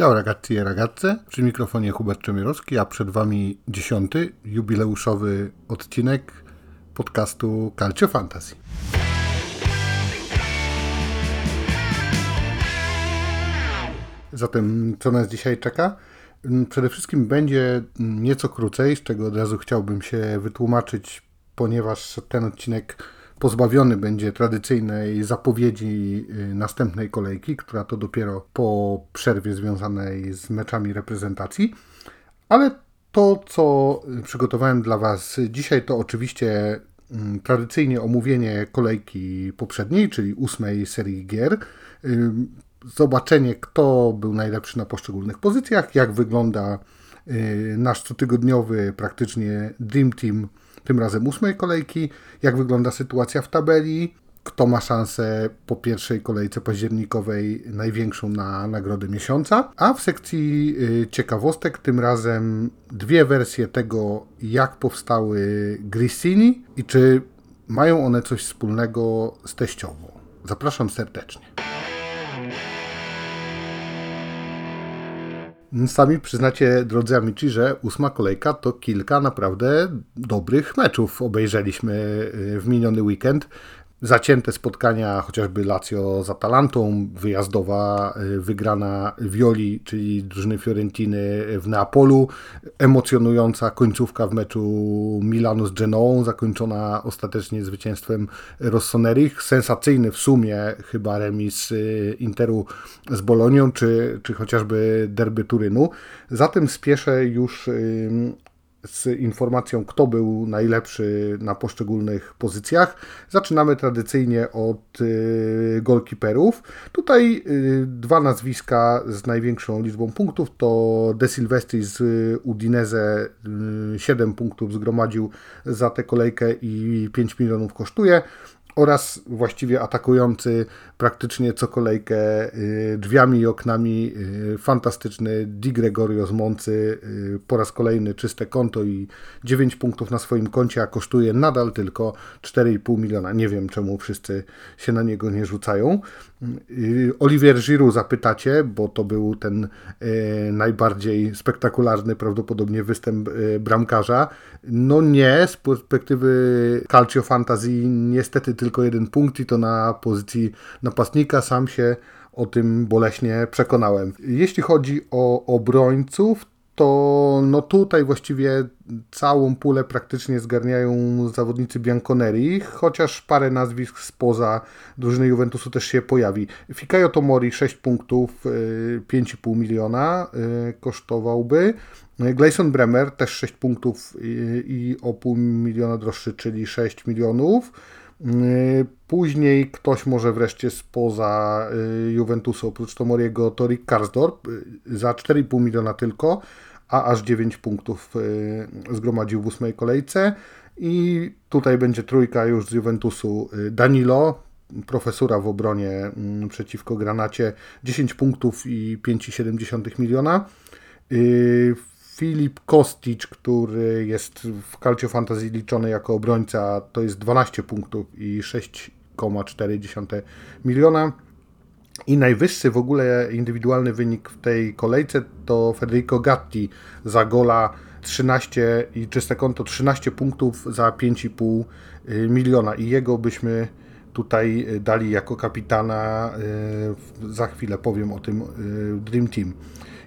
Ciao ragazzi e ragazze, przy mikrofonie Hubert Czemierowski, a przed Wami dziesiąty, jubileuszowy odcinek podcastu Calcio Fantasy. Zatem co nas dzisiaj czeka? Przede wszystkim będzie nieco krócej, z czego od razu chciałbym się wytłumaczyć, ponieważ ten odcinek pozbawiony będzie tradycyjnej zapowiedzi y, następnej kolejki, która to dopiero po przerwie związanej z meczami reprezentacji. Ale to, co przygotowałem dla Was dzisiaj, to oczywiście mm, tradycyjnie omówienie kolejki poprzedniej, czyli ósmej serii gier. Zobaczenie, kto był najlepszy na poszczególnych pozycjach, jak wygląda y, nasz cotygodniowy praktycznie Dream Team tym razem ósmej kolejki, jak wygląda sytuacja w tabeli, kto ma szansę po pierwszej kolejce październikowej największą na nagrodę miesiąca, a w sekcji y, ciekawostek tym razem dwie wersje tego, jak powstały Grissini i czy mają one coś wspólnego z teściową. Zapraszam serdecznie. Sami przyznacie, drodzy amici, że ósma kolejka to kilka naprawdę dobrych meczów obejrzeliśmy y, w miniony weekend zacięte spotkania, chociażby Lazio z Atalantą, wyjazdowa y, wygrana Violi, czyli drużyny Fiorentiny w Neapolu, emocjonująca końcówka w meczu Milanu z Genoą, zakończona ostatecznie zwycięstwem Rossonerich, sensacyjny w sumie chyba remis y, Interu z Bolonią, czy, czy chociażby derby Turynu. Zatem spieszę już z informacją, kto był najlepszy na poszczególnych pozycjach. Zaczynamy tradycyjnie od y, golkiperów. Tutaj y, dwa nazwiska z największą liczbą punktów to De Silvestri z Udinese 7 y, punktów zgromadził za tę kolejkę i 5 milionów kosztuje oraz właściwie atakujący praktycznie co kolejkę y, drzwiami i oknami y, fantastyczny Di Gregorio z Moncy y, po raz kolejny czyste konto i 9 punktów na swoim koncie, a kosztuje nadal tylko 4,5 miliona. Nie wiem czemu wszyscy się na niego nie rzucają. Olivier Giroud zapytacie, bo to był ten najbardziej spektakularny prawdopodobnie występ bramkarza. No nie, z perspektywy Calcio Fantasy niestety tylko jeden punkt i to na pozycji napastnika. Sam się o tym boleśnie przekonałem. Jeśli chodzi o obrońców, to no tutaj właściwie całą pulę praktycznie zgarniają zawodnicy Bianconeri, chociaż parę nazwisk spoza drużyny Juventusu też się pojawi. Fikayo Tomori 6 punktów, 5,5 y, miliona y, kosztowałby. Gleison Bremer też 6 punktów i, i o pół miliona droższy, czyli 6 milionów. Y, później ktoś może wreszcie spoza y, Juventusu, oprócz Tomoriego, to Rick Karsdorp y, za 4,5 miliona tylko, a aż 9 punktów zgromadził w ósmej kolejce. I tutaj będzie trójka już z Juventusu. Danilo, profesura w obronie mm, przeciwko Granacie, 10 punktów i 5,7 miliona. Filip Kostic, który jest w Calcio Fantasy liczony jako obrońca, to jest 12 punktów i 6,4 miliona. I najwyższy w ogóle indywidualny wynik w tej kolejce to Federico Gatti za gola 13 i czyste konto 13 punktów za 5,5 y, miliona. I jego byśmy tutaj dali jako kapitana. Y, za chwilę powiem o tym y, Dream Team.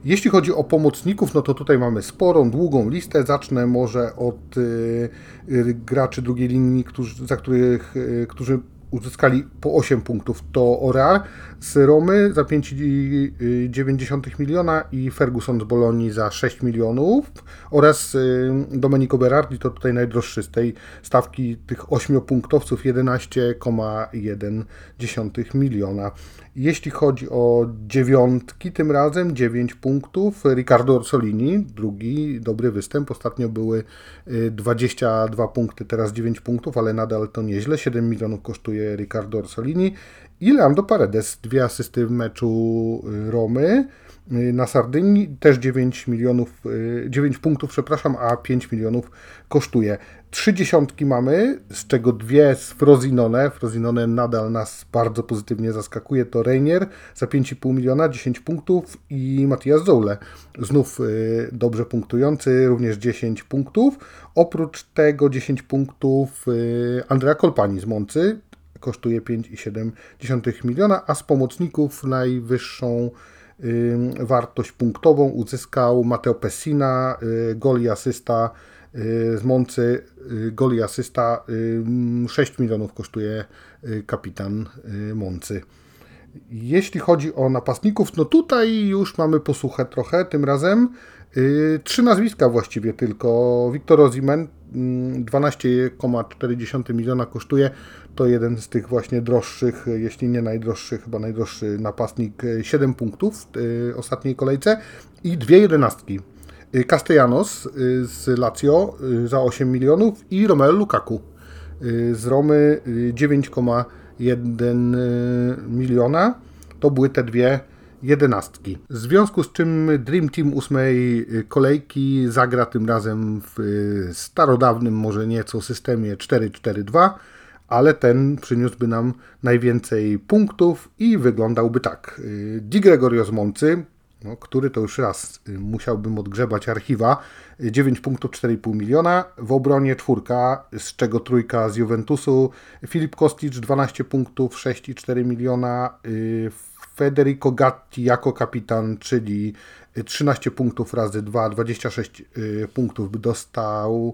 Jeśli chodzi o pomocników, no to tutaj mamy sporą, długą listę. Zacznę może od y, y, graczy drugiej linii, którzy, za których, y, którzy uzyskali po 8 punktów. To Ora z Romy za 5,9 miliona i Ferguson z Bolonii za 6 milionów oraz Domenico Berardi, to tutaj najdroższy z tej stawki tych 8 punktowców 11,1 miliona. Jeśli chodzi o dziewiątki, tym razem 9 punktów. Riccardo Orsolini, drugi dobry występ. Ostatnio były 22 y, punkty, teraz 9 punktów, ale nadal to nieźle. 7 milionów kosztuje Riccardo Orsolini. I Leandro Paredes, dwie asysty w meczu y, Romy. na Sardynii, też 9 milionów, 9 punktów, przepraszam, a 5 milionów kosztuje. Trzy dziesiątki mamy, z czego dwie z Frozinone. Frozinone nadal nas bardzo pozytywnie zaskakuje. To Reinier za 5,5 miliona, 10 punktów i Matias Zoule, znów y, dobrze punktujący, również 10 punktów. Oprócz tego 10 punktów y, Andrea Kolpani z Moncy, kosztuje 5,7 miliona, a z pomocników najwyższą y, wartość punktową uzyskał Mateo Pessina, gol i asysta z Moncy y, goli asysta 6 y, milionów kosztuje y, kapitan Moncy. Jeśli chodzi o napastników, no tutaj już mamy posłuchę trochę tym razem. Trzy nazwiska właściwie tylko. Wiktor Ozimen 12,4 miliona kosztuje. To jeden z tych właśnie droższych, jeśli nie najdroższy, chyba najdroższy napastnik. 7 punktów w ostatniej kolejce i dwie jedenastki. Y, Castellanos y, z Lazio y, za 8 milionów i Romelu Lukaku z Romy 9,1 miliona. To były te dwie jedenastki. W związku z czym Dream Team ósmej kolejki zagra tym razem w starodawnym, może nieco systemie 4-4-2, ale ten przyniósłby nam najwięcej punktów i wyglądałby tak. Di Gregorio z Moncy no, który to już raz y, musiałbym odgrzebać archiwa. 9 punktów 4,5 miliona, w obronie czwórka, z czego trójka z Juventusu, Filip Kostic 12 punktów 6,4 miliona, y, Federico Gatti jako kapitan, czyli 13 punktów razy 2, 26 y, punktów by dostał.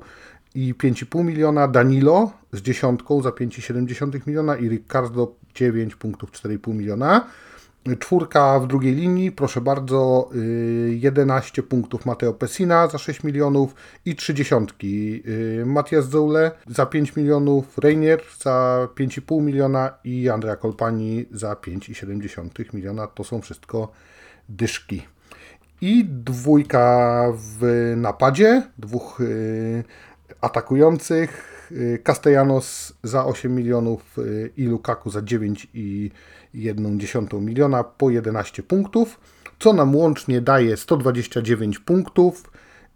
I 5,5 miliona, Danilo z dziesiątką za 5,7 miliona i Ricardo 9 punktów 4,5 miliona. Czwórka w drugiej linii, proszę bardzo, 11 y, punktów Mateo Pessina za 6 milionów i 30 y, Matias Zoule za 5 milionów, Reinier za 5,5 miliona i Andrea Kolpani za 5,7 miliona. To są wszystko dyszki. I dwójka w napadzie, dwóch y, atakujących, Castellanos za 8 milionów i Lukaku za 9 i 1,1 miliona po 11 punktów, co nam łącznie daje 129 punktów,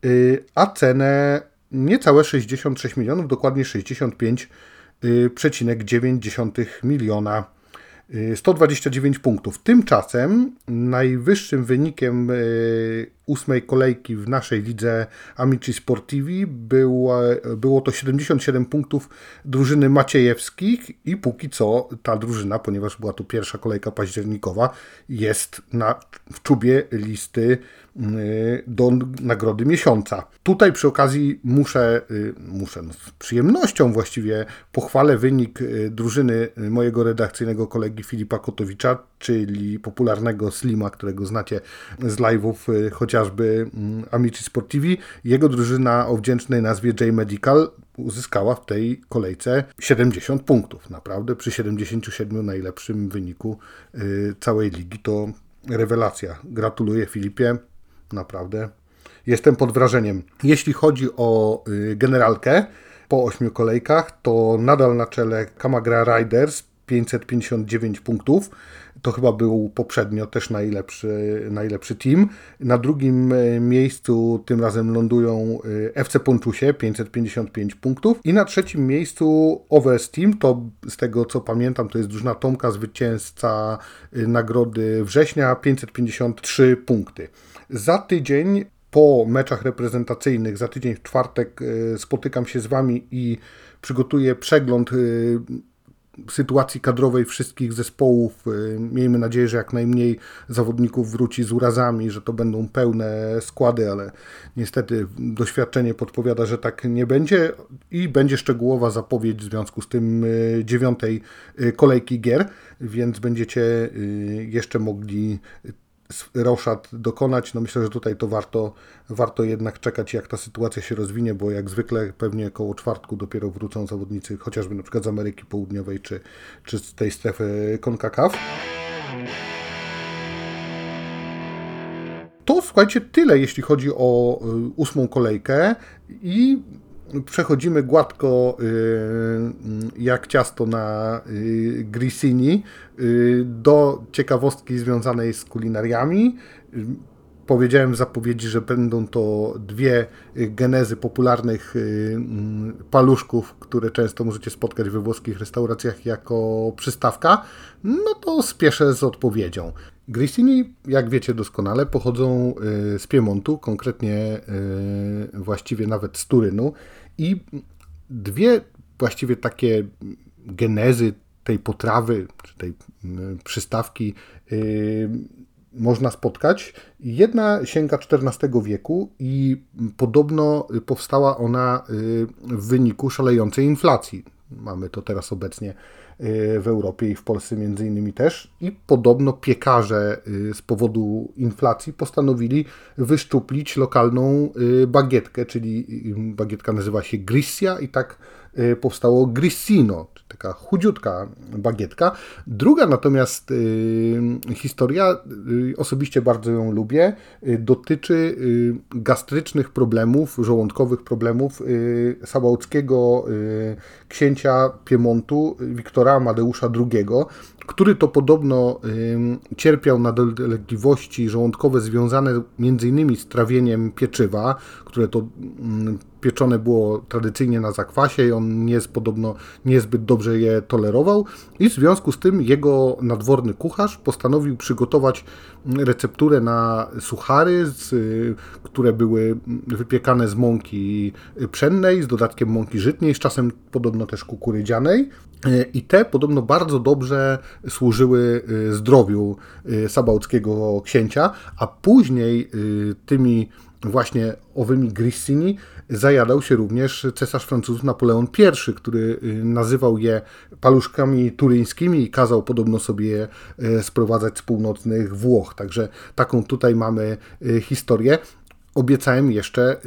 y, a cenę niecałe 66 milionów, dokładnie 65,9 miliona 129 punktów. Tymczasem najwyższym wynikiem e, ósmej kolejki w naszej lidze Amici Sportivi było, było to 77 punktów drużyny Maciejewskich i póki co ta drużyna, ponieważ była to pierwsza kolejka październikowa, jest na, w czubie listy Y, do nagrody miesiąca. Tutaj przy okazji muszę, y, muszę no, z przyjemnością właściwie pochwalę wynik y, drużyny mojego redakcyjnego kolegi Filipa Kotowicza, czyli popularnego Slima, którego znacie z live'ów chociażby mm, Amici Sportivi. Jego drużyna o wdzięcznej nazwie J Medical uzyskała w tej kolejce 70 punktów. Naprawdę przy 77 najlepszym wyniku całej ligi to rewelacja. Gratuluję Filipie naprawdę jestem pod wrażeniem. Jeśli chodzi o y, generalkę po ośmiu kolejkach, to nadal na czele Kamagra Riders 559 punktów. To chyba był poprzednio też najlepszy, najlepszy team. Na drugim y, miejscu tym razem lądują y, FC Ponczusie 555 punktów. I na trzecim miejscu Overs Team, to z tego co pamiętam, to jest drużyna Tomka, zwycięzca nagrody września 553 punkty. Za tydzień po meczach reprezentacyjnych, za tydzień w czwartek e, spotykam się z Wami i przygotuję przegląd e, sytuacji kadrowej wszystkich zespołów. E, miejmy nadzieję, że jak najmniej zawodników wróci z urazami, że to będą pełne składy, ale niestety doświadczenie podpowiada, że tak nie będzie i będzie szczegółowa zapowiedź w związku z tym dziewiątej kolejki gier, więc będziecie jeszcze mogli roszad dokonać. No myślę, że tutaj to warto, warto jednak czekać, jak ta sytuacja się rozwinie, bo jak zwykle pewnie koło czwartku dopiero wrócą zawodnicy, chociażby na przykład z Ameryki Południowej czy, czy z tej strefy CONCACAF. To słuchajcie, tyle jeśli chodzi o y, ósmą kolejkę i przechodzimy gładko jak ciasto na Grissini do ciekawostki związanej z kulinariami. Powiedziałem w zapowiedzi, że będą to dwie genezy popularnych paluszków, które często możecie spotkać we włoskich restauracjach jako przystawka. No to spieszę z odpowiedzią. Grissini, jak wiecie doskonale, pochodzą y, z Piemontu, konkretnie y, właściwie nawet z Turynu. I dwie właściwie takie genezy tej potrawy, czy tej y, przystawki można spotkać. Jedna sięga XIV wieku i podobno powstała ona w wyniku szalejącej inflacji. Mamy to teraz obecnie Y, w Europie i w Polsce między innymi też. I podobno piekarze y, z powodu inflacji postanowili wyszczuplić lokalną y, bagietkę, czyli bagietka nazywa się Grissia i tak powstało Grissino, taka chudziutka bagietka. Druga natomiast y, historia, y, osobiście bardzo ją lubię, y, dotyczy gastrycznych problemów, żołądkowych problemów sabałckiego księcia Piemontu, Wiktora Amadeusza II, który to podobno cierpiał na dolegliwości żołądkowe związane m.in. z trawieniem pieczywa, które to pieczone było tradycyjnie na zakwasie i on nie jest podobno niezbyt dobrze je tolerował i w związku z tym jego nadworny kucharz postanowił przygotować recepturę na suchary, z, które były wypiekane z mąki pszennej, z dodatkiem mąki żytniej, z czasem podobno też kukurydzianej. I te podobno bardzo dobrze służyły zdrowiu sabałckiego księcia, a później tymi właśnie owymi grissini zajadał się również cesarz Francuzów Napoleon I, który y, nazywał je paluszkami turyńskimi i kazał podobno sobie je y, sprowadzać z północnych Włoch. Także taką tutaj mamy y, historię. Obiecałem jeszcze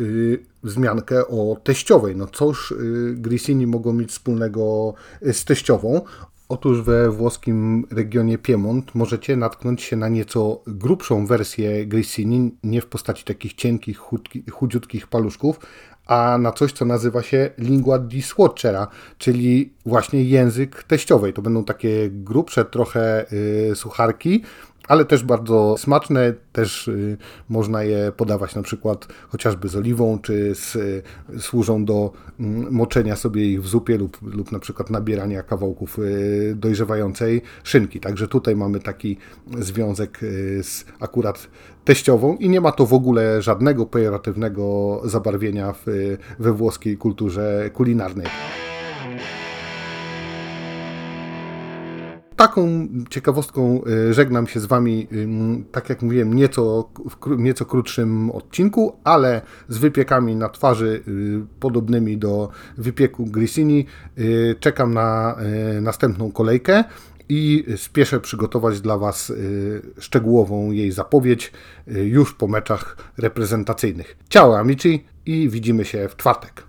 wzmiankę o teściowej. No cóż Grissini mogą mieć wspólnego z teściową? Otóż we włoskim regionie Piemont możecie natknąć się na nieco grubszą wersję grissini, nie w postaci takich cienkich, chudziutkich paluszków, a na coś, co nazywa się lingua di swatchera, czyli właśnie język teściowej. To będą takie grubsze trochę y, sucharki, ale też bardzo smaczne, też y, można je podawać na przykład chociażby z oliwą, czy z, y, służą do mm, moczenia sobie ich w zupie lub, lub na przykład nabierania kawałków y, dojrzewającej szynki. Także tutaj mamy taki związek z akurat teściową i nie ma to w ogóle żadnego pejoratywnego zabarwienia w, we włoskiej kulturze kulinarnej. Taką ciekawostką y, żegnam się z Wami, tak jak mówiłem, nieco, w nieco krótszym odcinku, ale z wypiekami na twarzy y, podobnymi do wypieku Grissini. Y, czekam na następną kolejkę i spieszę przygotować dla Was szczegółową jej zapowiedź już po meczach reprezentacyjnych. Ciao amici i widzimy się w czwartek.